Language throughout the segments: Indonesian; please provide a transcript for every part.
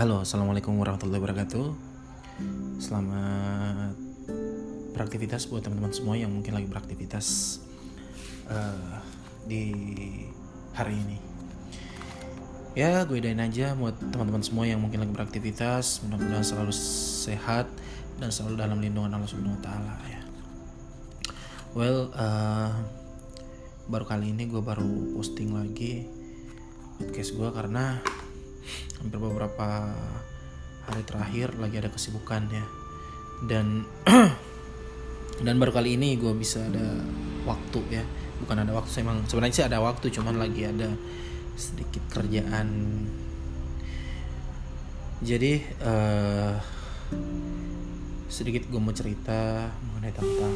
Halo, assalamualaikum warahmatullahi wabarakatuh. Selamat beraktivitas buat teman-teman semua yang mungkin lagi beraktivitas uh, di hari ini. Ya, gue dain aja buat teman-teman semua yang mungkin lagi beraktivitas. Mudah-mudahan selalu sehat dan selalu dalam lindungan Allah Subhanahu Wa Taala ya. Well, uh, baru kali ini gue baru posting lagi podcast gue karena hampir beberapa hari terakhir lagi ada kesibukan ya. Dan dan baru kali ini gue bisa ada waktu ya. Bukan ada waktu emang sebenarnya sih ada waktu cuman lagi ada sedikit kerjaan. Jadi uh, sedikit gue mau cerita mengenai tentang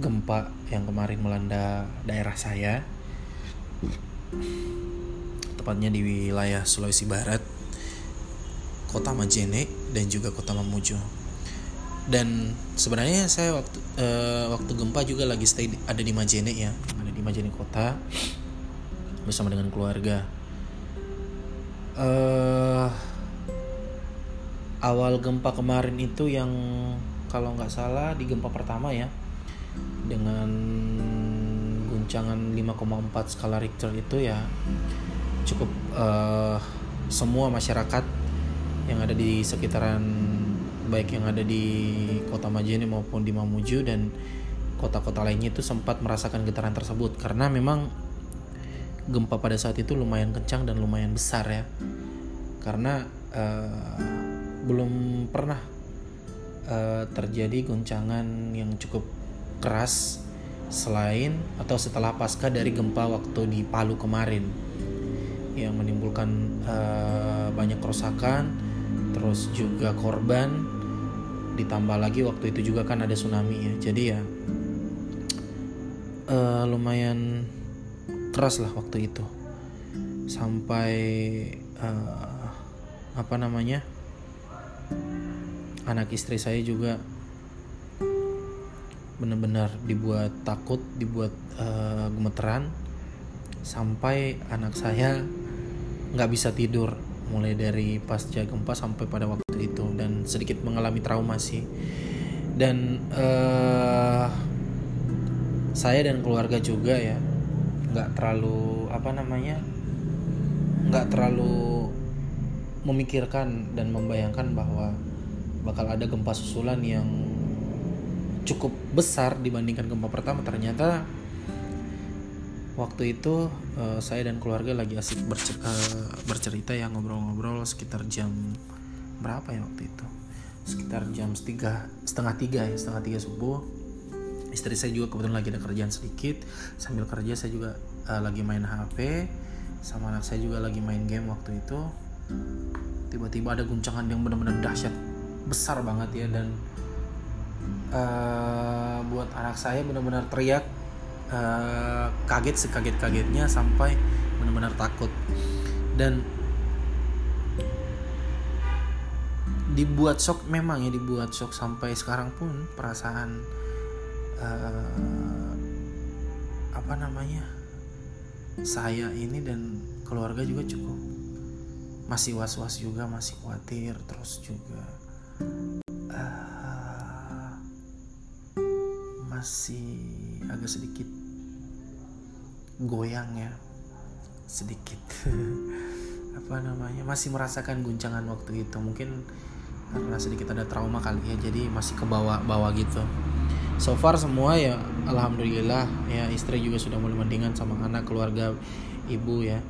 gempa yang kemarin melanda daerah saya tepatnya di wilayah Sulawesi Barat, kota Majene dan juga kota Mamuju. Dan sebenarnya saya waktu uh, waktu gempa juga lagi stay ada di Majene ya, ada di Majene kota bersama dengan keluarga. Uh, awal gempa kemarin itu yang kalau nggak salah di gempa pertama ya dengan guncangan 5,4 skala Richter itu ya cukup uh, semua masyarakat yang ada di sekitaran baik yang ada di kota Majene maupun di Mamuju dan kota-kota lainnya itu sempat merasakan getaran tersebut. Karena memang gempa pada saat itu lumayan kencang dan lumayan besar ya. Karena uh, belum pernah uh, terjadi goncangan yang cukup keras selain atau setelah pasca dari gempa waktu di Palu kemarin yang menimbulkan uh, banyak kerusakan terus juga korban. Ditambah lagi waktu itu juga kan ada tsunami ya. Jadi ya uh, lumayan keras lah waktu itu. Sampai uh, apa namanya anak istri saya juga benar-benar dibuat takut dibuat uh, gemeteran. Sampai anak saya nggak bisa tidur mulai dari pasca gempa sampai pada waktu itu dan sedikit mengalami trauma sih. Dan uh, saya dan keluarga juga ya nggak terlalu apa namanya nggak terlalu memikirkan dan membayangkan bahwa bakal ada gempa susulan yang cukup besar dibandingkan gempa pertama. Ternyata waktu itu uh, saya dan keluarga lagi asik bercer uh, bercerita ya ngobrol-ngobrol sekitar jam berapa ya waktu itu? Sekitar jam tiga setengah tiga ya setengah tiga subuh. Istri saya juga kebetulan lagi ada kerjaan sedikit. Sambil kerja saya juga uh, lagi main HP sama anak saya juga lagi main game waktu itu. Tiba-tiba ada guncangan yang benar-benar dahsyat besar banget ya dan uh, buat anak saya benar-benar teriak uh, kaget sekaget-kagetnya sampai benar-benar takut. Dan dibuat shock memang ya dibuat shock sampai sekarang pun perasaan uh, apa namanya saya ini dan keluarga juga cukup masih was-was juga masih khawatir terus juga uh, masih agak sedikit goyang ya. Sedikit. Apa namanya? Masih merasakan guncangan waktu itu. Mungkin karena sedikit ada trauma kali ya jadi masih ke bawah-bawah gitu. So far semua ya alhamdulillah ya istri juga sudah mulai mendingan sama anak keluarga ibu ya.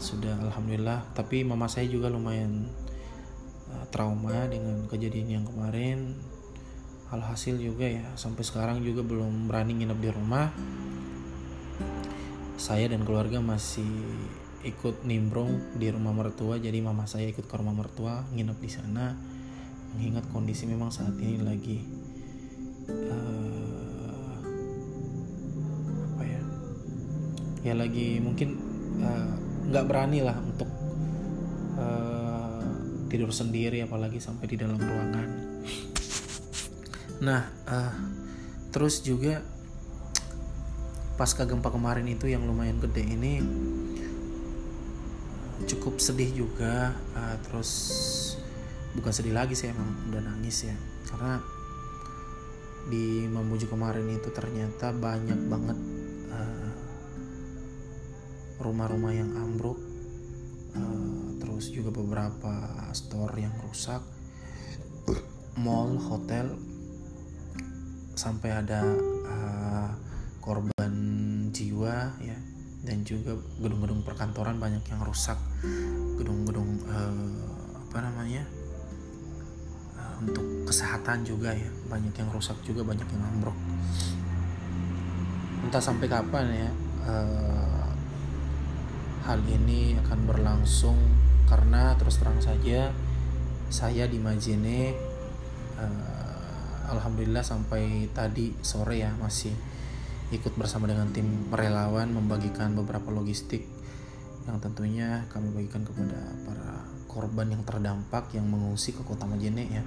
Sudah alhamdulillah. Tapi mama saya juga lumayan uh, trauma dengan kejadian yang kemarin alhasil juga ya sampai sekarang juga belum berani nginep di rumah. Saya dan keluarga masih ikut nimbrung di rumah mertua jadi mama saya ikut ke rumah mertua nginep di sana. Mengingat kondisi memang saat ini lagi uh, apa ya ya lagi mungkin eh, nggak uh, berani lah untuk uh, tidur sendiri apalagi sampai di dalam ruangan nah uh, terus juga pasca gempa kemarin itu yang lumayan gede ini cukup sedih juga uh, terus bukan sedih lagi sih emang udah nangis ya. Karena di Mamuju kemarin itu ternyata banyak banget uh, rumah-rumah yang ambruk terus juga beberapa store yang rusak mall hotel sampai ada uh, korban jiwa ya. Dan juga gedung-gedung perkantoran banyak yang rusak. Gedung-gedung uh, apa namanya untuk kesehatan juga ya. Banyak yang rusak juga banyak yang ambruk. Entah sampai kapan ya. Uh, hal ini akan berlangsung karena terus terang saja saya di Majene uh, alhamdulillah sampai tadi sore ya masih ikut bersama dengan tim relawan membagikan beberapa logistik yang tentunya kami bagikan kepada para korban yang terdampak yang mengungsi ke kota Majene ya.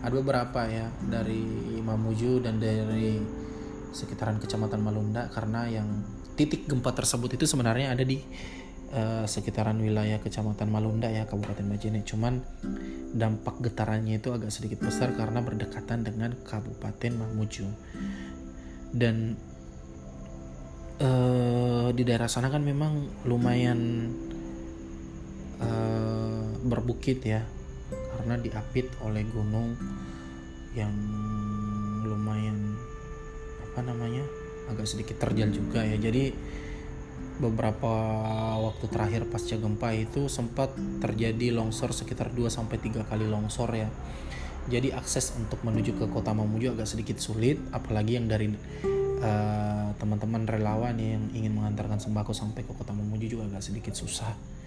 Ada beberapa ya dari Mamuju dan dari sekitaran kecamatan Malunda karena yang titik gempa tersebut itu sebenarnya ada di uh, sekitaran wilayah kecamatan Malunda ya Kabupaten Majene. Cuman dampak getarannya itu agak sedikit besar karena berdekatan dengan Kabupaten Mamuju. Dan uh, di daerah sana kan memang lumayan uh, berbukit ya karena diapit oleh gunung yang lumayan apa namanya agak sedikit terjal juga ya. Jadi beberapa waktu terakhir pasca gempa itu sempat terjadi longsor sekitar 2 sampai 3 kali longsor ya. Jadi akses untuk menuju ke Kota Mamuju agak sedikit sulit apalagi yang dari eh, teman-teman uh, relawan yang ingin mengantarkan sembako sampai ke Kota Mamuju juga agak sedikit susah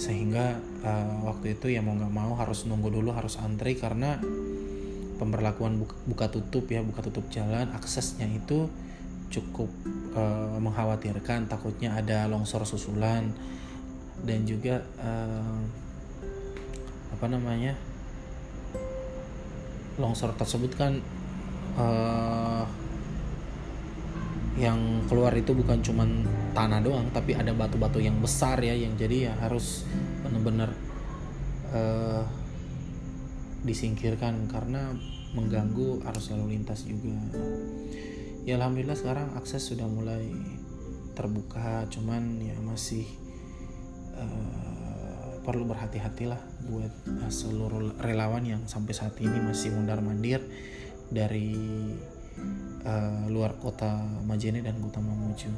sehingga uh, waktu itu ya mau nggak mau harus nunggu dulu harus antri karena pemberlakuan buka, buka tutup ya buka tutup jalan aksesnya itu cukup uh, mengkhawatirkan. Takutnya ada longsor susulan. Dan juga uh, apa namanya longsor tersebut kan uh, yang keluar itu bukan cuman tanah doang tapi ada batu-batu yang besar ya yang jadi ya harus benar-benar uh, disingkirkan karena mengganggu arus lalu lintas juga ya alhamdulillah sekarang akses sudah mulai terbuka cuman ya masih uh, perlu berhati-hatilah buat uh, seluruh relawan yang sampai saat ini masih mundar mandir dari uh, luar kota Majene dan kota Mamuju.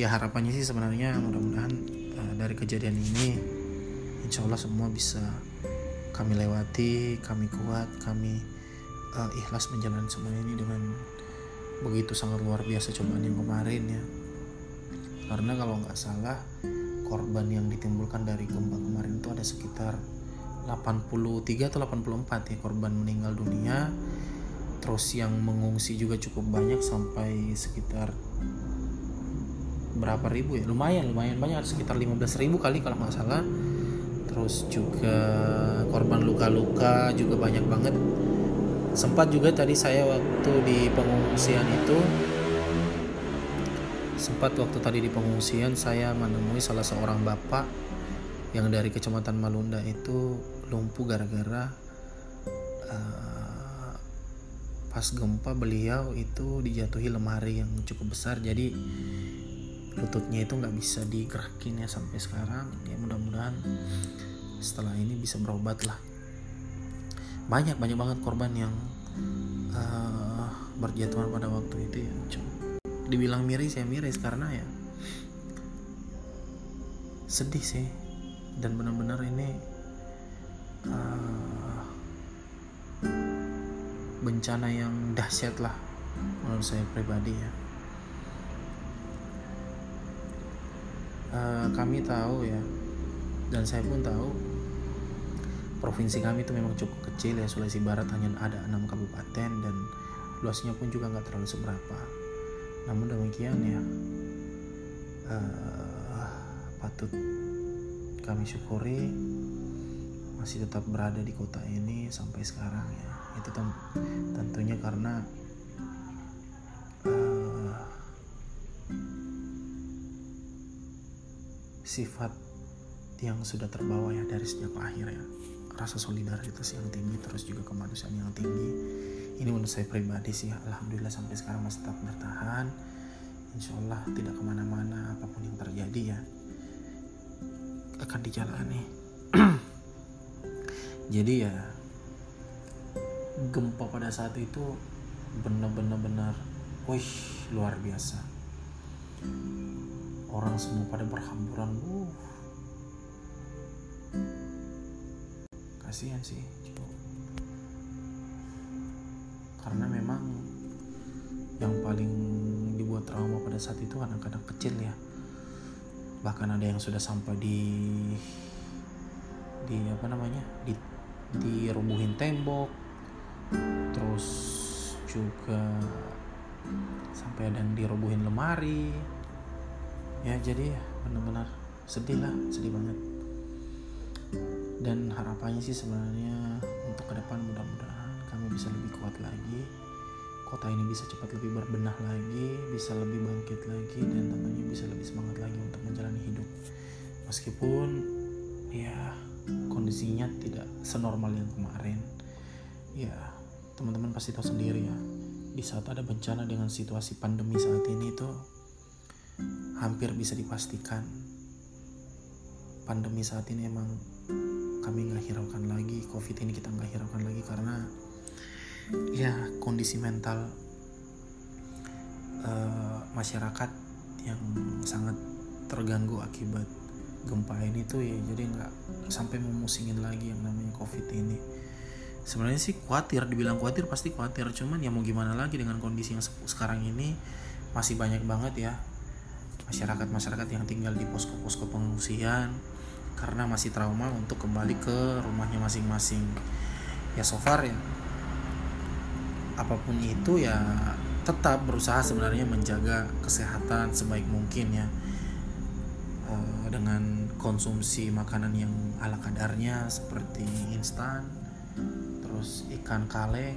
Ya harapannya sih sebenarnya mudah-mudahan uh, dari kejadian ini insya Allah semua bisa kami lewati, kami kuat, kami uh, ikhlas menjalani semua ini dengan begitu sangat luar biasa cobaan yang kemarin ya. Karena kalau nggak salah korban yang ditimbulkan dari gempa kemarin itu ada sekitar 83 atau 84 ya korban meninggal dunia. Terus yang mengungsi juga cukup banyak sampai sekitar berapa ribu ya? Lumayan lumayan banyak sekitar 15 ribu kali kalau nggak salah. Terus juga korban luka-luka juga banyak banget sempat juga tadi saya waktu di pengungsian itu sempat waktu tadi di pengungsian saya menemui salah seorang bapak yang dari kecamatan Malunda itu lumpuh gara-gara uh, pas gempa beliau itu dijatuhi lemari yang cukup besar. Jadi lututnya itu nggak bisa digerakin ya sampai sekarang. Ya mudah-mudahan setelah ini bisa berobat lah banyak banyak banget korban yang uh, berjatuhan pada waktu itu ya. Cuma, dibilang miris ya miris karena ya sedih sih. Dan benar-benar ini uh, bencana yang dahsyat lah menurut saya pribadi ya. Uh, kami tahu ya dan saya pun tahu provinsi kami itu memang cukup kecil ya Sulawesi Barat hanya ada enam kabupaten dan luasnya pun juga nggak terlalu seberapa. Namun demikian ya uh, patut kami syukuri masih tetap berada di kota ini sampai sekarang ya. Itu tentunya karena uh, sifat yang sudah terbawa ya dari sejak lahir ya rasa solidaritas yang tinggi terus juga kemanusiaan yang tinggi. Ini menurut saya pribadi sih alhamdulillah sampai sekarang masih tetap bertahan. Insya Allah tidak ke mana-mana apa pun yang terjadi ya akan dijalani. Jadi ya gempa pada saat itu benar-benar benar wih luar biasa. Orang semua pada berhamburan uh kasihan sih karena memang yang paling dibuat trauma pada saat itu anak-anak kecil ya. Bahkan ada yang sudah sampai di di apa namanya di dirubuhin tembok terus juga sampai ada yang dirubuhin lemari. Ya jadi ya benar-benar sedih lah sedih banget dan harapannya sih sebenarnya untuk ke depan mudah-mudahan kami bisa lebih kuat lagi. Kota ini bisa cepat lebih berbenah lagi bisa lebih bangkit lagi dan tentunya bisa lebih semangat lagi untuk menjalani hidup. Meskipun ya kondisinya tidak senormal yang kemarin. Ya teman-teman pasti tahu sendiri ya di saat ada bencana dengan situasi pandemi saat ini itu hampir bisa dipastikan pandemi saat ini emang kami nggak hiraukan lagi covid ini kita nggak hiraukan lagi karena ya kondisi mental uh, masyarakat yang sangat terganggu akibat gempa ini tuh ya jadi nggak sampai memusingin lagi yang namanya covid ini. Sebenarnya sih khawatir dibilang khawatir pasti khawatir cuman ya mau gimana lagi dengan kondisi yang sekarang ini masih banyak banget ya masyarakat masyarakat yang tinggal di posko-posko pengungsian karena masih trauma untuk kembali ke rumahnya masing-masing. Ya so far ya apa pun itu ya tetap berusaha sebenarnya menjaga kesehatan sebaik mungkin ya uh, dengan konsumsi makanan yang ala kadarnya seperti instan terus ikan kaleng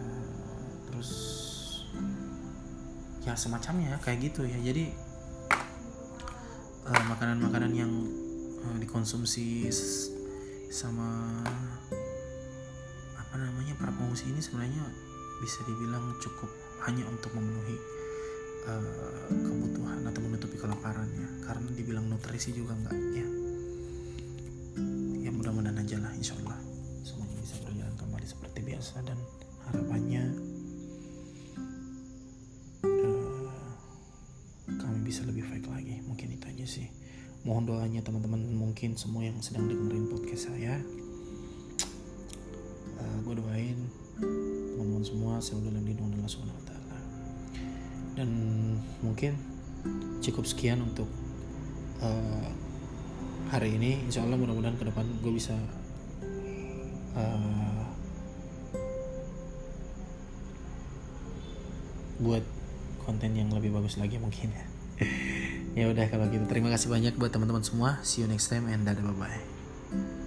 uh, terus ya semacamnya kayak gitu ya. Jadi eh, makanan-makanan uh, yang uh, dikonsumsi sama apa namanya para pengungsi ini sebenarnya bisa dibilang cukup hanya untuk memenuhi uh, kebutuhan atau menutupi kelaparannya karena dibilang nutrisi juga enggak ya. Ya mudah-mudahan aja lah insya Allah semuanya bisa berjalan kembali seperti biasa dan harapannya mohon doanya teman-teman mungkin semua yang sedang dengerin podcast saya. Uh, gue doain teman-teman semua selalu dalam lindungan Allah Subhanahu Taala. Dan mungkin cukup sekian untuk uh, hari ini. Insya Allah mudah-mudahan ke depan gue bisa uh, buat konten yang lebih bagus lagi mungkin ya ya udah kalau gitu terima kasih banyak buat teman-teman semua. See you next time and dadah bye bye